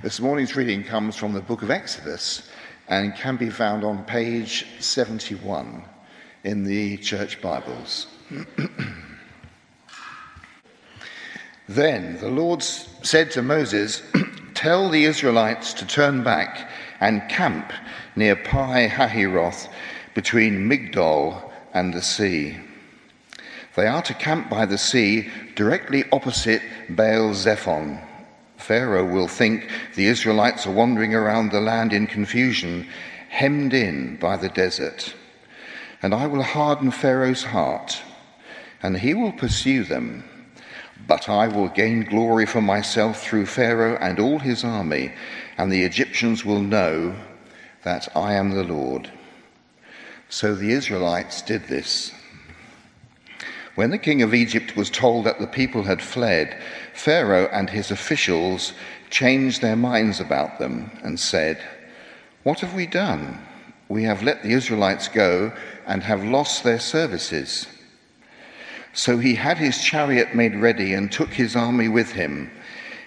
This morning's reading comes from the book of Exodus and can be found on page 71 in the church Bibles. then the Lord said to Moses, Tell the Israelites to turn back and camp near Pi Hahiroth between Migdol and the sea. They are to camp by the sea directly opposite Baal Zephon. Pharaoh will think the Israelites are wandering around the land in confusion, hemmed in by the desert. And I will harden Pharaoh's heart, and he will pursue them. But I will gain glory for myself through Pharaoh and all his army, and the Egyptians will know that I am the Lord. So the Israelites did this. When the king of Egypt was told that the people had fled, Pharaoh and his officials changed their minds about them and said, What have we done? We have let the Israelites go and have lost their services. So he had his chariot made ready and took his army with him.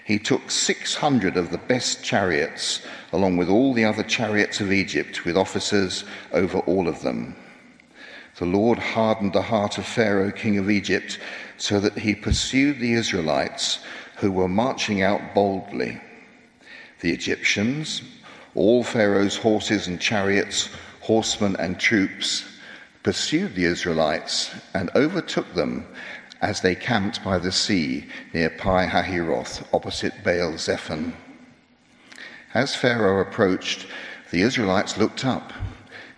He took 600 of the best chariots, along with all the other chariots of Egypt, with officers over all of them the Lord hardened the heart of Pharaoh, king of Egypt, so that he pursued the Israelites who were marching out boldly. The Egyptians, all Pharaoh's horses and chariots, horsemen and troops, pursued the Israelites and overtook them as they camped by the sea near Pi Hahiroth, opposite Baal Zephon. As Pharaoh approached, the Israelites looked up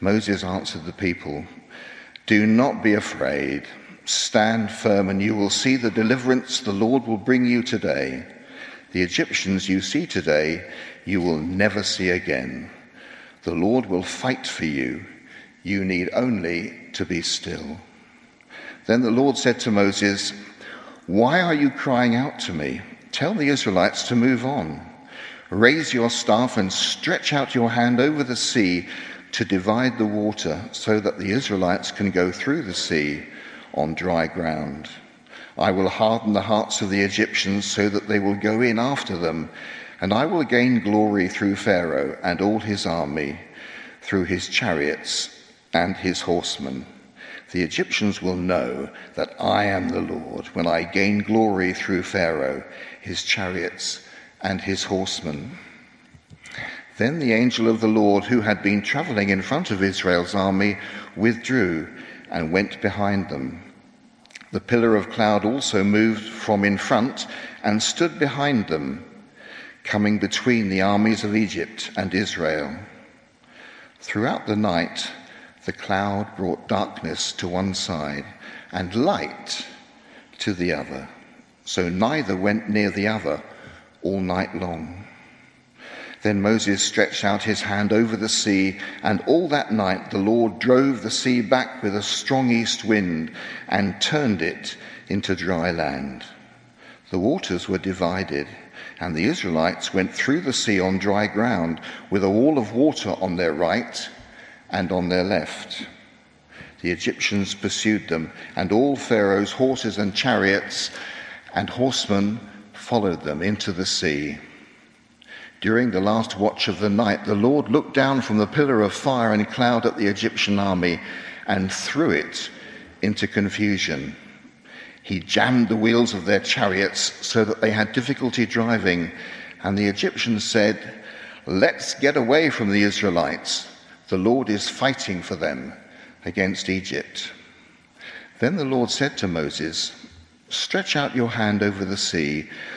Moses answered the people, Do not be afraid. Stand firm, and you will see the deliverance the Lord will bring you today. The Egyptians you see today, you will never see again. The Lord will fight for you. You need only to be still. Then the Lord said to Moses, Why are you crying out to me? Tell the Israelites to move on. Raise your staff and stretch out your hand over the sea to divide the water so that the Israelites can go through the sea on dry ground. I will harden the hearts of the Egyptians so that they will go in after them, and I will gain glory through Pharaoh and all his army, through his chariots and his horsemen. The Egyptians will know that I am the Lord when I gain glory through Pharaoh, his chariots, and his horsemen. Then the angel of the Lord, who had been traveling in front of Israel's army, withdrew and went behind them. The pillar of cloud also moved from in front and stood behind them, coming between the armies of Egypt and Israel. Throughout the night, the cloud brought darkness to one side and light to the other. So neither went near the other all night long. Then Moses stretched out his hand over the sea, and all that night the Lord drove the sea back with a strong east wind and turned it into dry land. The waters were divided, and the Israelites went through the sea on dry ground with a wall of water on their right and on their left. The Egyptians pursued them, and all Pharaoh's horses and chariots and horsemen followed them into the sea. During the last watch of the night, the Lord looked down from the pillar of fire and cloud at the Egyptian army and threw it into confusion. He jammed the wheels of their chariots so that they had difficulty driving, and the Egyptians said, Let's get away from the Israelites. The Lord is fighting for them against Egypt. Then the Lord said to Moses, Stretch out your hand over the sea,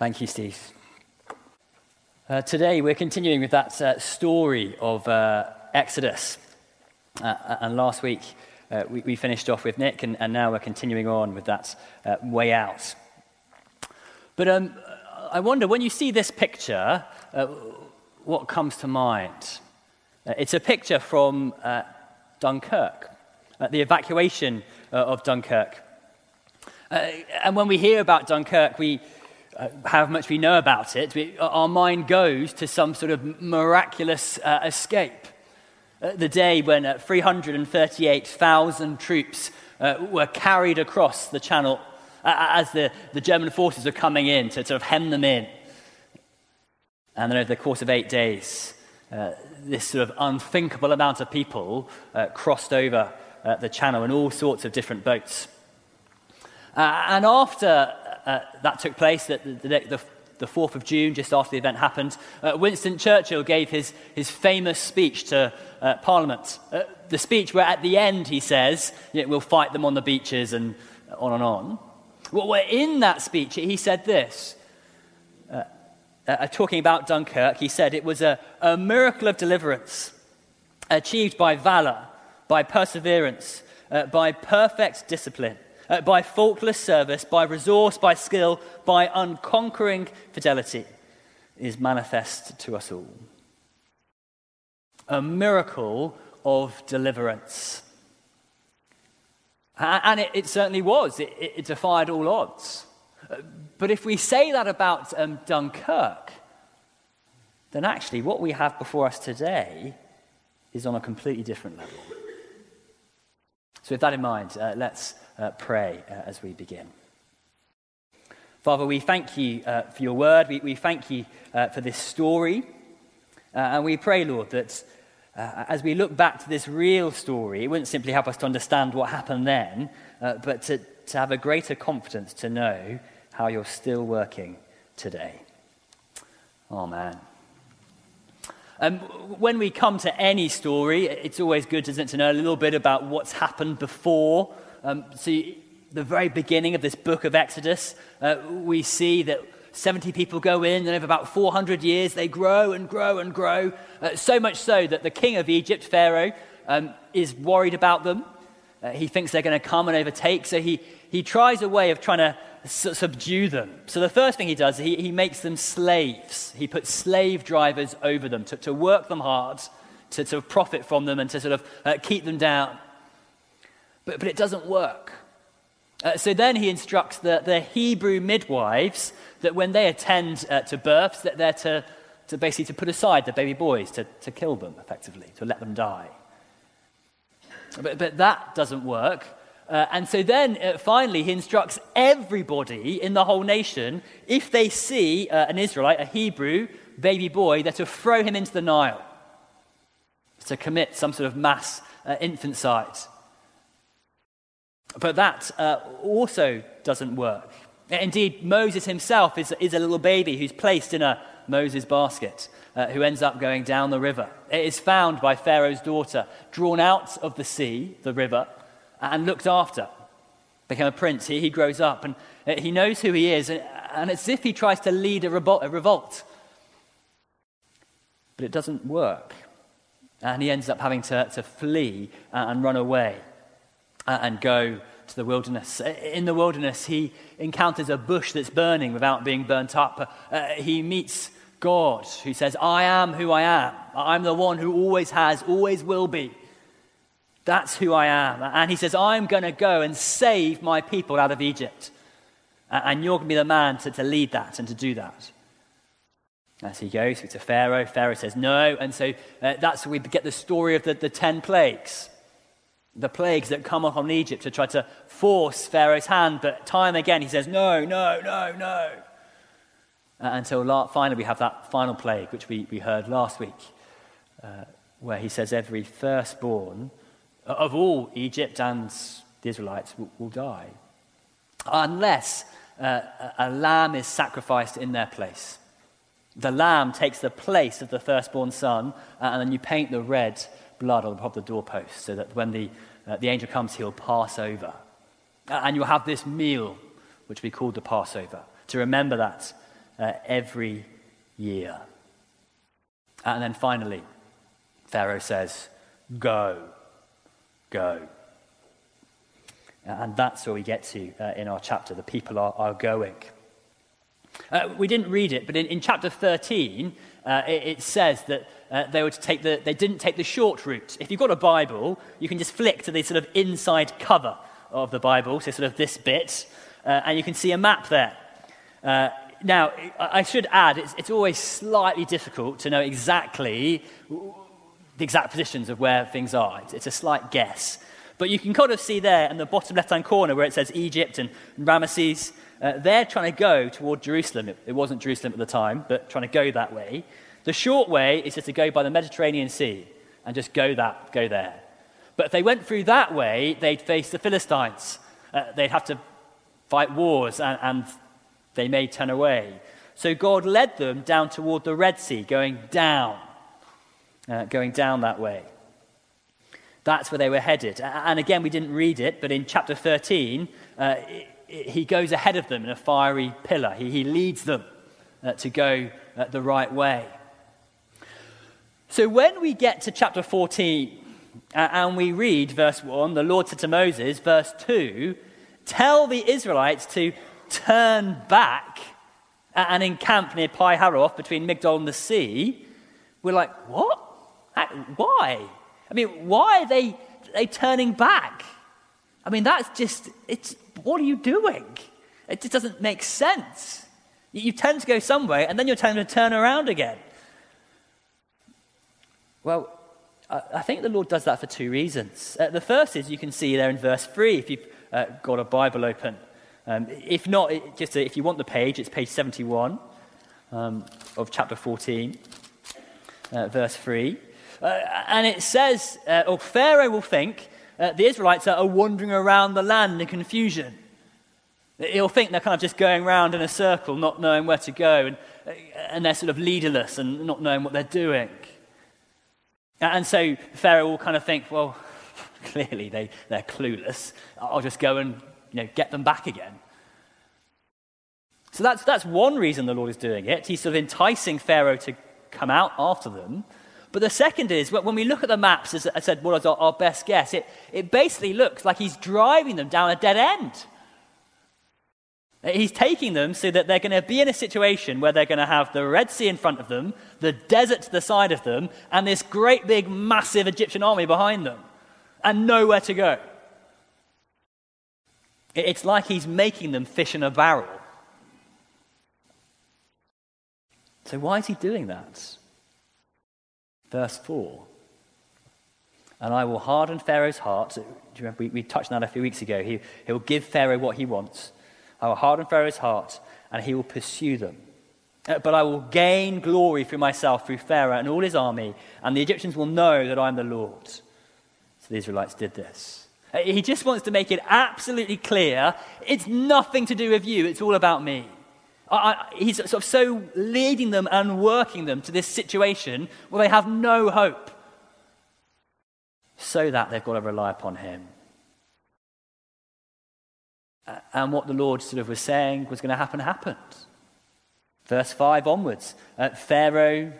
Thank you, Steve. Uh, today we're continuing with that uh, story of uh, Exodus. Uh, and last week uh, we, we, finished off with Nick, and, and, now we're continuing on with that uh, way out. But um, I wonder, when you see this picture, what comes to mind? it's a picture from Dunkirk, the evacuation of Dunkirk. and when we hear about Dunkirk, we, uh, how much we know about it, we, our mind goes to some sort of miraculous uh, escape. Uh, the day when uh, 338,000 troops uh, were carried across the channel uh, as the, the German forces are coming in to sort of hem them in. And then over the course of eight days, this sort of unthinkable amount of people crossed over the channel in all sorts of different boats. and after uh, that took place, the, the, the, the 4th of June, just after the event happened, uh, Winston Churchill gave his, his famous speech to uh, Parliament. Uh, the speech where at the end he says, we'll fight them on the beaches and on and on. Well, in that speech, he said this. Uh, talking about Dunkirk, he said it was a, a miracle of deliverance achieved by valor, by perseverance, by perfect discipline uh, by faultless service, by resource, by skill, by unconquering fidelity, is manifest to us all. A miracle of deliverance. And it, it certainly was, it, it, defied all odds. Uh, but if we say that about um, Dunkirk, then actually what we have before us today is on a completely different level. So, with that in mind, uh, let's uh, pray uh, as we begin. Father, we thank you uh, for your word. We, we thank you uh, for this story. Uh, and we pray, Lord, that as we look back to this real story, it wouldn't simply help us to understand what happened then, but to, to have a greater confidence to know how you're still working today. Amen. Um, when we come to any story, it's always good, isn't it, to know a little bit about what's happened before um, so, the very beginning of this book of Exodus, uh, we see that 70 people go in, and over about 400 years, they grow and grow and grow. Uh, so much so that the king of Egypt, Pharaoh, um, is worried about them. Uh, he thinks they're going to come and overtake, so he, he tries a way of trying to su- subdue them. So the first thing he does, he, he makes them slaves. He puts slave drivers over them to, to work them hard, to, to profit from them, and to sort of uh, keep them down. But, but it doesn't work. Uh, so then he instructs the, the Hebrew midwives that when they attend uh, to births, that they're to, to basically to put aside the baby boys, to, to kill them effectively, to let them die. But, but that doesn't work. Uh, and so then uh, finally he instructs everybody in the whole nation, if they see uh, an Israelite, a Hebrew baby boy, they're to throw him into the Nile, to commit some sort of mass uh, infanticide. But that uh, also doesn't work. Indeed, Moses himself is, is a little baby who's placed in a Moses basket, uh, who ends up going down the river. It is found by Pharaoh's daughter, drawn out of the sea, the river, and looked after. Became a prince. He, he grows up and uh, he knows who he is, and, and it's as if he tries to lead a, a revolt. But it doesn't work. And he ends up having to, to flee and run away. Uh, and go to the wilderness. Uh, in the wilderness, he encounters a bush that's burning without being burnt up. Uh, he meets God, who says, I am who I am. I'm the one who always has, always will be. That's who I am. And he says, I'm going to go and save my people out of Egypt. And you're going to be the man to, to lead that and to do that. As he goes to Pharaoh, Pharaoh says no. And so uh, that's where we get the story of the, the ten plagues. The plagues that come upon Egypt to try to force Pharaoh's hand. But time again, he says no, no, no, no. Uh, until finally we have that final plague, which we, we heard last week, uh, where he says every firstborn of all Egypt and the Israelites will, will die. Unless uh, a lamb is sacrificed in their place. The lamb takes the place of the firstborn son, uh, and then you paint the red blood on the top of the doorpost so that when the, uh, the angel comes, he'll pass over. And you'll have this meal, which we call the Passover, to remember that uh, every year. And then finally, Pharaoh says, Go, go. And that's where we get to uh, in our chapter. The people are, are going. Uh, we didn't read it, but in, in chapter 13, uh, it, it, says that uh, they, were to take the, they didn't take the short route. If you've got a Bible, you can just flick to the sort of inside cover of the Bible, so sort of this bit, uh, and you can see a map there. Uh, now, I should add, it's, it's always slightly difficult to know exactly the exact positions of where things are. It's, it's a slight guess. But you can kind of see there in the bottom left hand corner where it says Egypt and Ramesses. Uh, they're trying to go toward Jerusalem. It, it wasn't Jerusalem at the time, but trying to go that way. The short way is just to go by the Mediterranean Sea and just go that, go there. But if they went through that way, they'd face the Philistines. Uh, they'd have to fight wars and, and they may turn away. So God led them down toward the Red Sea, going down, uh, going down that way. That's where they were headed. And again, we didn't read it, but in chapter 13, uh, he goes ahead of them in a fiery pillar. He, he leads them uh, to go uh, the right way. So when we get to chapter 14 uh, and we read verse 1, the Lord said to Moses, verse 2, tell the Israelites to turn back and encamp near Pi Haroth between Migdol and the sea, we're like, what? Why? I mean, why are they, they turning back? I mean, that's just, it's, what are you doing? It just doesn't make sense. You tend to go somewhere and then you're trying to turn around again. Well, I think the Lord does that for two reasons. Uh, the first is you can see there in verse 3 if you've uh, got a Bible open. Um, if not, it, just uh, if you want the page, it's page 71 um, of chapter 14, uh, verse 3. Uh, and it says, uh, or Pharaoh will think uh, the Israelites are wandering around the land in confusion. He'll think they're kind of just going around in a circle, not knowing where to go, and, uh, and they're sort of leaderless and not knowing what they're doing. And so Pharaoh will kind of think, well, clearly they, they're clueless. I'll just go and you know, get them back again. So that's, that's one reason the Lord is doing it. He's sort of enticing Pharaoh to come out after them. But the second is, when we look at the maps, as I said, what is our, our best guess, it, it basically looks like he's driving them down a dead end. He's taking them so that they're going to be in a situation where they're going to have the Red Sea in front of them, the desert to the side of them, and this great big massive Egyptian army behind them, and nowhere to go. It's like he's making them fish in a barrel. So, why is he doing that? Verse 4. And I will harden Pharaoh's heart. Do you remember? We, we touched on that a few weeks ago. He, he'll give Pharaoh what he wants. I will harden Pharaoh's heart, and he will pursue them. Uh, but I will gain glory for myself through Pharaoh and all his army, and the Egyptians will know that I am the Lord. So the Israelites did this. Uh, he just wants to make it absolutely clear it's nothing to do with you, it's all about me. I, he's sort of so leading them and working them to this situation where they have no hope, so that they've got to rely upon him. And what the Lord sort of was saying was going to happen happened. Verse 5 onwards, uh, Pharaoh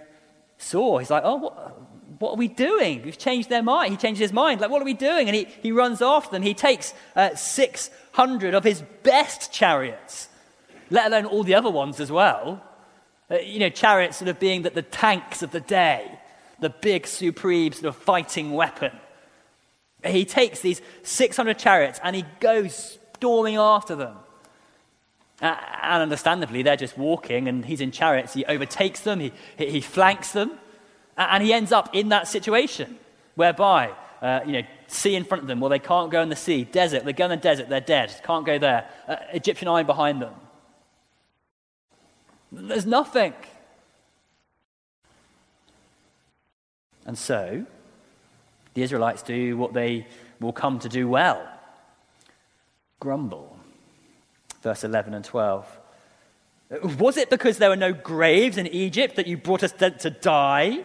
saw, he's like, oh, what, what, are we doing? We've changed their mind. He changed his mind. Like, what are we doing? And he, he runs after them. He takes uh, 600 of his best chariots let alone all the other ones as well. Uh, you know, chariots sort of being that the tanks of the day, the big, supreme sort of fighting weapon. He takes these 600 chariots and he goes storming after them. Uh, and understandably, they're just walking, and he's in chariots. He overtakes them, he, he flanks them, and he ends up in that situation whereby, uh, you know, sea in front of them, well, they can't go in the sea. Desert, they go in the desert, they're dead, can't go there. Uh, Egyptian army behind them. There's nothing. And so, the Israelites do what they will come to do well grumble. Verse 11 and 12. Was it because there were no graves in Egypt that you brought us to, die?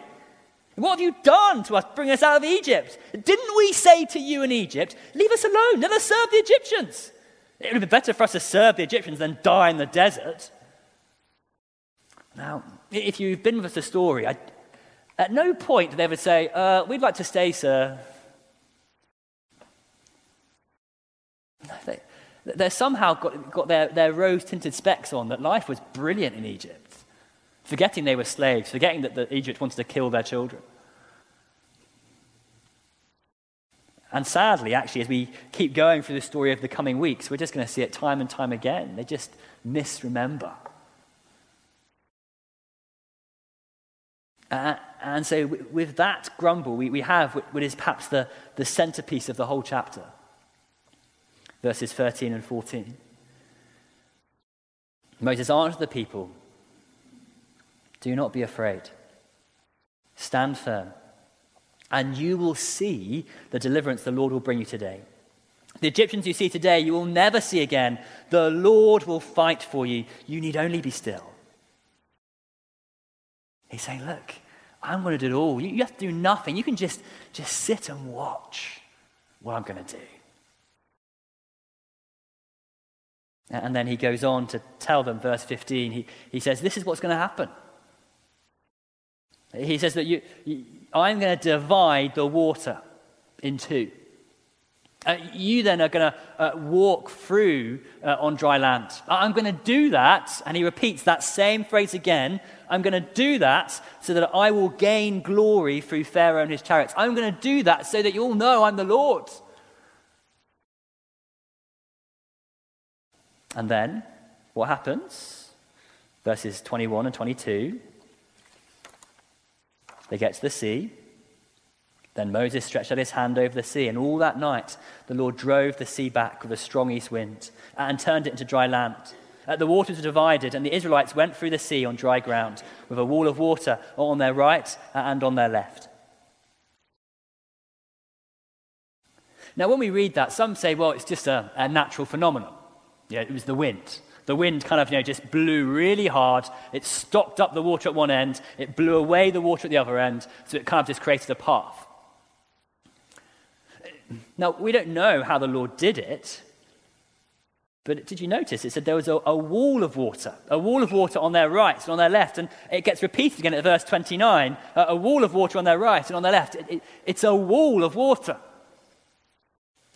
What have you done to us, bring us out of Egypt? Didn't we say to you in Egypt, leave us alone, let us serve the Egyptians? It would be better for us to serve the Egyptians than die in the desert. Now, if you've been with the story, I, at no point did they ever say, uh, We'd like to stay, sir. They, they've somehow got, got their, their rose tinted specs on that life was brilliant in Egypt, forgetting they were slaves, forgetting that the, Egypt wanted to kill their children. And sadly, actually, as we keep going through the story of the coming weeks, we're just going to see it time and time again. They just misremember. Uh, and so, with that grumble, we, we have what is perhaps the, the centerpiece of the whole chapter verses 13 and 14. Moses answered the people Do not be afraid, stand firm, and you will see the deliverance the Lord will bring you today. The Egyptians you see today, you will never see again. The Lord will fight for you. You need only be still. He's saying, Look, I'm going to do it all. You, you have to do nothing. You can just, just sit and watch what I'm going to do. And then he goes on to tell them, verse 15, he, he says, This is what's going to happen. He says that you, you I'm going to divide the water in two. Uh, you then are going to uh, walk through uh, on dry land. I'm going to do that, and he repeats that same phrase again. I'm going to do that so that I will gain glory through Pharaoh and his chariots. I'm going to do that so that you all know I'm the Lord. And then, what happens? Verses 21 and 22. They get to the sea. Then Moses stretched out his hand over the sea, and all that night the Lord drove the sea back with a strong east wind and turned it into dry land. Uh, the waters were divided, and the Israelites went through the sea on dry ground, with a wall of water on their right and on their left. Now, when we read that, some say, well, it's just a, a natural phenomenon. Yeah, it was the wind. The wind kind of, you know, just blew really hard. It stopped up the water at one end. It blew away the water at the other end. So it kind of just created a path. Now, we don't know how the Lord did it, but did you notice? It said there was a, a, wall of water, a wall of water on their right and on their left. And it gets repeated again at verse 29 uh, a wall of water on their right and on their left. It, it, it's a wall of water.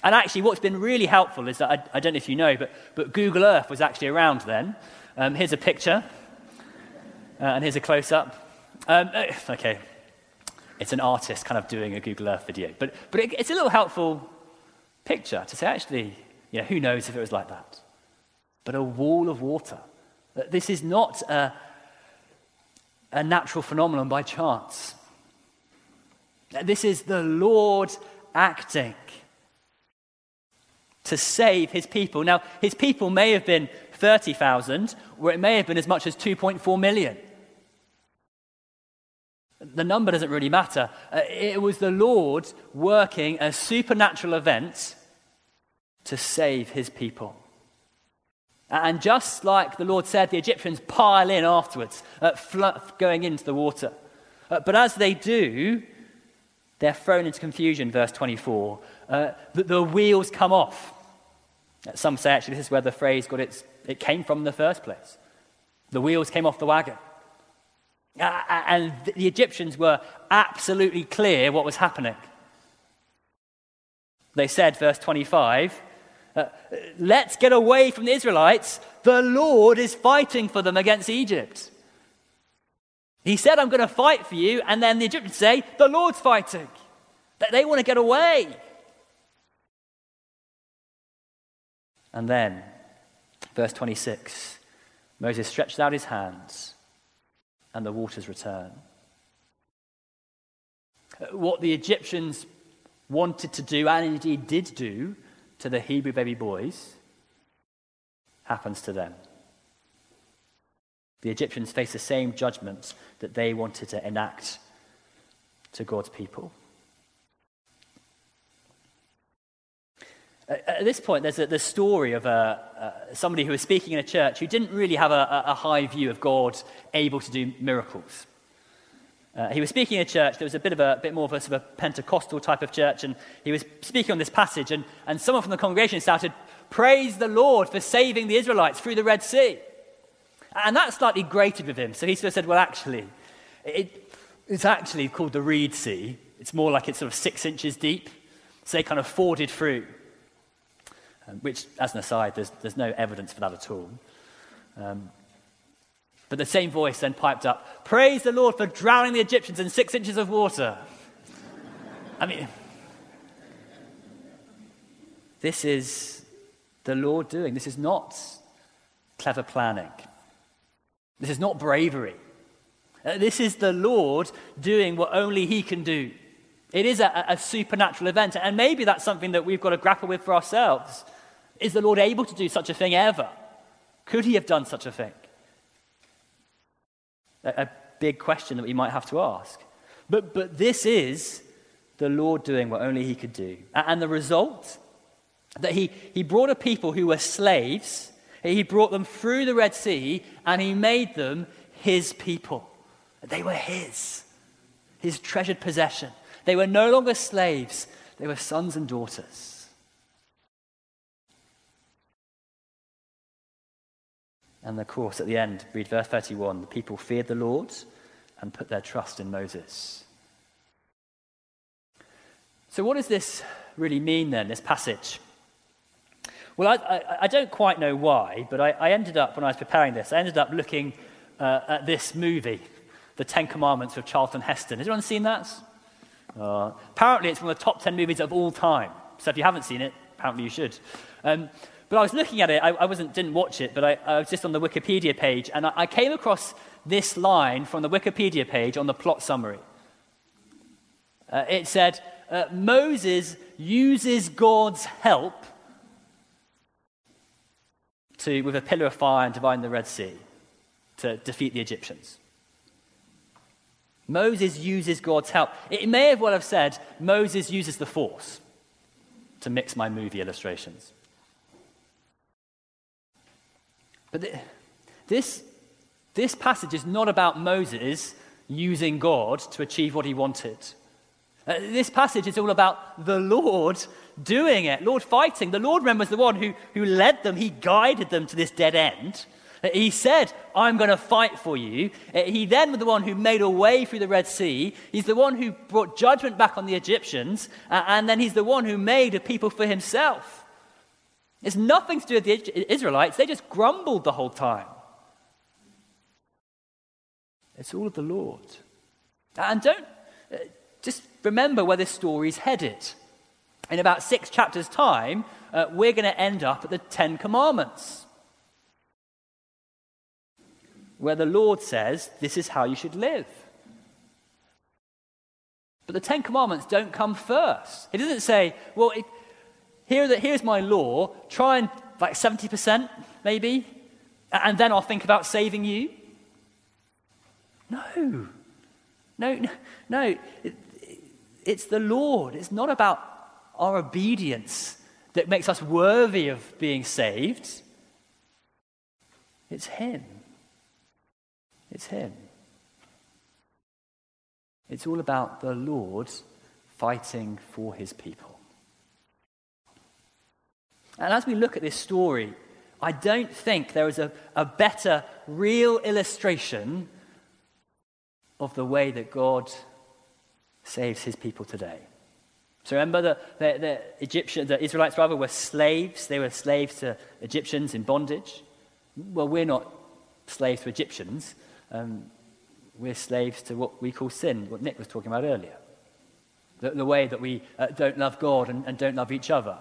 And actually, what's been really helpful is that I, I don't know if you know, but, but Google Earth was actually around then. Um, here's a picture, uh, and here's a close up. Um, uh, okay, it's an artist kind of doing a Google Earth video, but, but it, it's a little helpful picture to say, actually, you know, who knows if it was like that? But a wall of water. This is not a, a natural phenomenon by chance. This is the Lord acting to save his people. Now, his people may have been 30,000, or it may have been as much as 2.4 million. The number doesn't really matter. Uh, it was the Lord working a supernatural event to save his people. And just like the Lord said, the Egyptians pile in afterwards, uh, going into the water. Uh, but as they do, they're thrown into confusion, verse 24. Uh, the, the wheels come off. Some say actually this is where the phrase got its, it came from in the first place. The wheels came off the wagon. Uh, and the Egyptians were absolutely clear what was happening. They said, verse 25, uh, let's get away from the Israelites. The Lord is fighting for them against Egypt. He said, I'm going to fight for you. And then the Egyptians say, the Lord's fighting. That they want to get away. And then, Verse 26 Moses stretched out his hands, and the waters return. Uh, what the Egyptians wanted to do, and indeed did do, to the Hebrew baby boys happens to them. The Egyptians face the same judgment that they wanted to enact to God's people. At this point, there's a, the story of a, uh, somebody who was speaking in a church who didn't really have a, a high view of God able to do miracles. Uh, he was speaking in a church. There was a bit of a bit more of a sort of Pentecostal type of church, and he was speaking on this passage. And, and someone from the congregation shouted, "Praise the Lord for saving the Israelites through the Red Sea." And that slightly grated with him. So he sort of said, "Well, actually, it, it's actually called the Reed Sea. It's more like it's sort of six inches deep. So they kind of forded through." Um, which, as an aside, there's, there's no evidence for that at all. Um, but the same voice then piped up, Praise the Lord for drowning the Egyptians in six inches of water. I mean, this is the Lord doing. This is not clever planning. This is not bravery. Uh, this is the Lord doing what only He can do. It is a, a supernatural event, and maybe that's something that we've got to grapple with for ourselves. Is the Lord able to do such a thing ever? Could he have done such a thing? A, a big question that we might have to ask. But, but this is the Lord doing what only he could do. And the result? That he, he brought a people who were slaves, he brought them through the Red Sea, and he made them his people. They were his, his treasured possession. They were no longer slaves, they were sons and daughters. And of course, at the end, read verse 31 the people feared the Lord and put their trust in Moses. So, what does this really mean then, this passage? Well, I, I, I don't quite know why, but I, I, ended up, when I was preparing this, I ended up looking uh, at this movie, The Ten Commandments of Charlton Heston. Has anyone seen that? Uh, apparently, it's one of the top ten movies of all time. So, if you haven't seen it, apparently you should. Um, but I was looking at it, I, I wasn't, didn't watch it, but I, I, was just on the Wikipedia page, and I, I came across this line from the Wikipedia page on the plot summary. Uh, it said, uh, Moses uses God's help to, with a pillar of fire and divide the Red Sea to defeat the Egyptians. Moses uses God's help. It may have well have said, Moses uses the force to mix my movie illustrations. But this, this passage is not about Moses using God to achieve what he wanted. Uh, this passage is all about the Lord doing it, Lord fighting. The Lord, remember, is the one who, who led them, he guided them to this dead end. Uh, he said, I'm going to fight for you. Uh, he then was the one who made a way through the Red Sea. He's the one who brought judgment back on the Egyptians. Uh, and then he's the one who made a people for himself. It's nothing to do with the Israelites. They just grumbled the whole time. It's all of the Lord. And don't uh, just remember where this story is headed. In about six chapters' time, uh, we're going to end up at the Ten Commandments, where the Lord says, This is how you should live. But the Ten Commandments don't come first. He doesn't say, Well, it, here the, here's my law, try and like 70% maybe, and then I'll think about saving you. No. No, no. It, it's the Lord. It's not about our obedience that makes us worthy of being saved. It's Him. It's Him. It's all about the Lord fighting for His people. And as we look at this story, I don't think there is a, a better real illustration of the way that God saves his people today. So remember that the, the Egyptian, the Israelites rather were slaves. They were slaves to Egyptians in bondage. Well, we're not slaves to Egyptians. Um, we're slaves to what we call sin, what Nick was talking about earlier. The, the way that we uh, don't love God and, and don't love each other.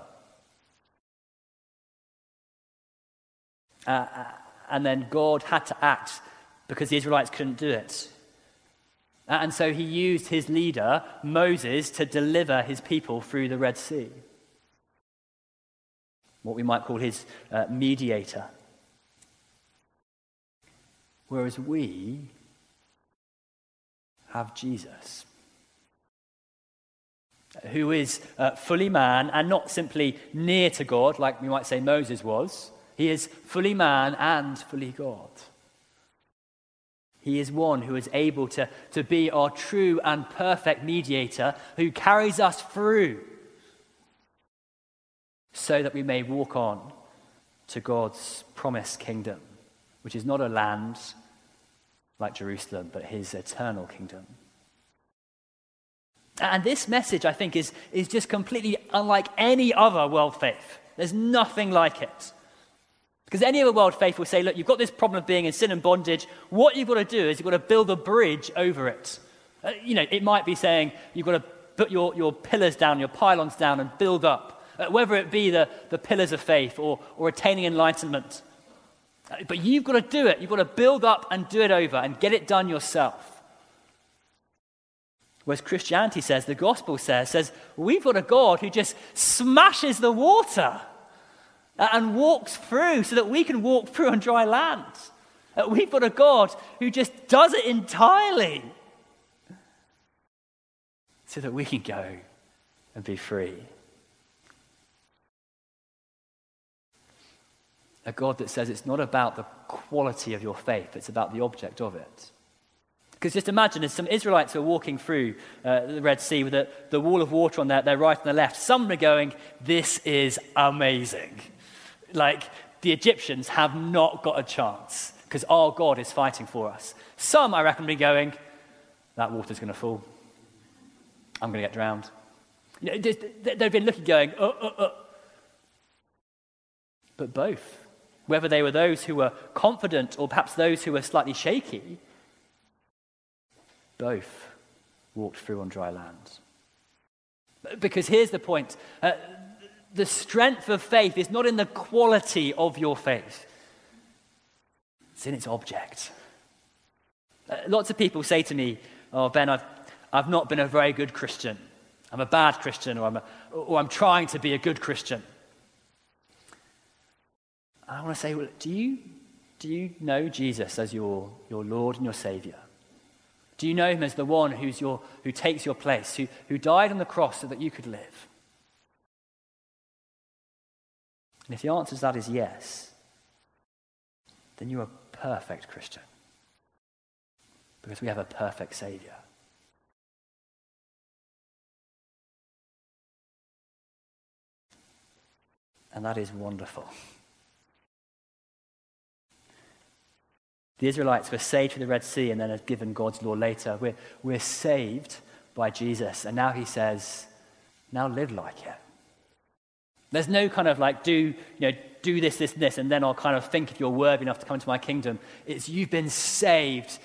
Uh, and then God had to act because the Israelites couldn't do it. Uh, and so he used his leader, Moses, to deliver his people through the Red Sea. What we might call his uh, mediator. Whereas we have Jesus, who is uh, fully man and not simply near to God, like we might say Moses was. He is fully man and fully God. He is one who is able to, to be our true and perfect mediator who carries us through so that we may walk on to God's promised kingdom, which is not a land like Jerusalem, but his eternal kingdom. And this message, I think, is, is just completely unlike any other world faith. There's nothing like it. Because any other world faith will say, look, you've got this problem of being in sin and bondage. What you've got to do is you've got to build a bridge over it. Uh, you know, it might be saying you've got to put your, your pillars down, your pylons down, and build up, uh, whether it be the, the pillars of faith or, or attaining enlightenment. Uh, but you've got to do it. You've got to build up and do it over and get it done yourself. Whereas Christianity says, the gospel says, says, we've got a God who just smashes the water and walks through so that we can walk through on dry land. Uh, we've got a God who just does it entirely so that we can go and be free. A God that says it's not about the quality of your faith, it's about the object of it. Because just imagine as some Israelites are walking through uh, the Red Sea with the, the wall of water on their, their right and their left, some are going, This is amazing. Like, the Egyptians have not got a chance because our God is fighting for us. Some, I reckon, be going, that water's going to fall. I'm going to get drowned. You know, they've been looking, going, uh, uh, uh. But both, whether they were those who were confident or perhaps those who were slightly shaky, both walked through on dry land. Because here's the point uh, the strength of faith is not in the quality of your faith, it's in its object. Uh, lots of people say to me, Oh, Ben, I've, I've not been a very good Christian. I'm a bad Christian, or I'm, a, or I'm trying to be a good Christian. I want to say, well, do you, do you know Jesus as your, your Lord and your Savior? Do you know him as the one who's your, who takes your place, who, who died on the cross so that you could live? And if the answer to that is yes, then you're a perfect Christian. Because we have a perfect Savior. And that is wonderful. The Israelites were saved through the Red Sea and then are given God's law later. We're, we're saved by Jesus. And now he says, now live like it. There's no kind of like, do, you know, do this, this, this, and then I'll kind of think if you're worthy enough to come into my kingdom. It's you've been saved,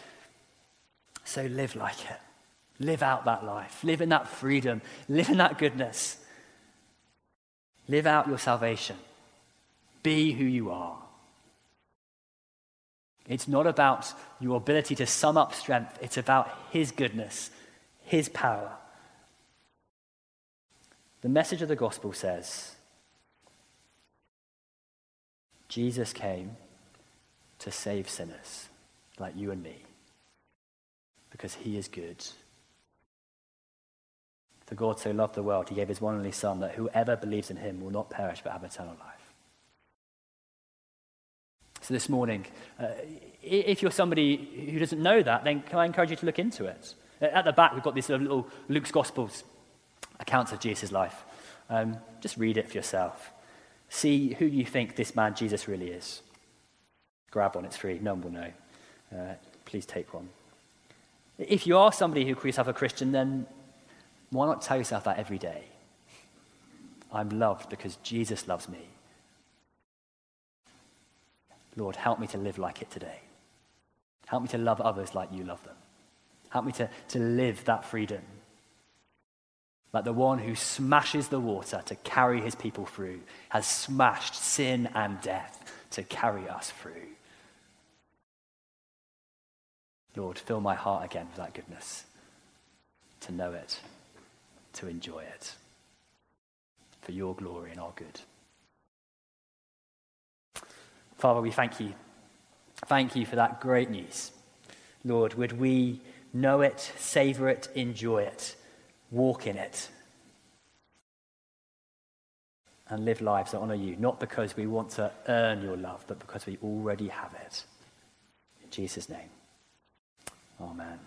so live like it. Live out that life. Live in that freedom. Live in that goodness. Live out your salvation. Be who you are. It's not about your ability to sum up strength, it's about His goodness, His power. The message of the gospel says Jesus came to save sinners like you and me because he is good. For God so loved the world, he gave his one and only Son, that whoever believes in him will not perish but have eternal life. So this morning, uh, if you're somebody who doesn't know that, then can I encourage you to look into it? At the back, we've got these little Luke's Gospels accounts of Jesus' life. Um, just read it for yourself. See who you think this man Jesus really is. Grab one, it's free. No one will know. Uh, please take one. If you are somebody who calls yourself a Christian, then why not tell yourself that every day? I'm loved because Jesus loves me. Lord, help me to live like it today. Help me to love others like you love them. Help me to, to live that freedom like the one who smashes the water to carry his people through, has smashed sin and death to carry us through. Lord, fill my heart again with that goodness, to know it, to enjoy it, for your glory and our good. Father, we thank you. Thank you for that great news. Lord, would we know it, savor it, enjoy it, walk in it, and live lives that honor you, not because we want to earn your love, but because we already have it. In Jesus' name, amen.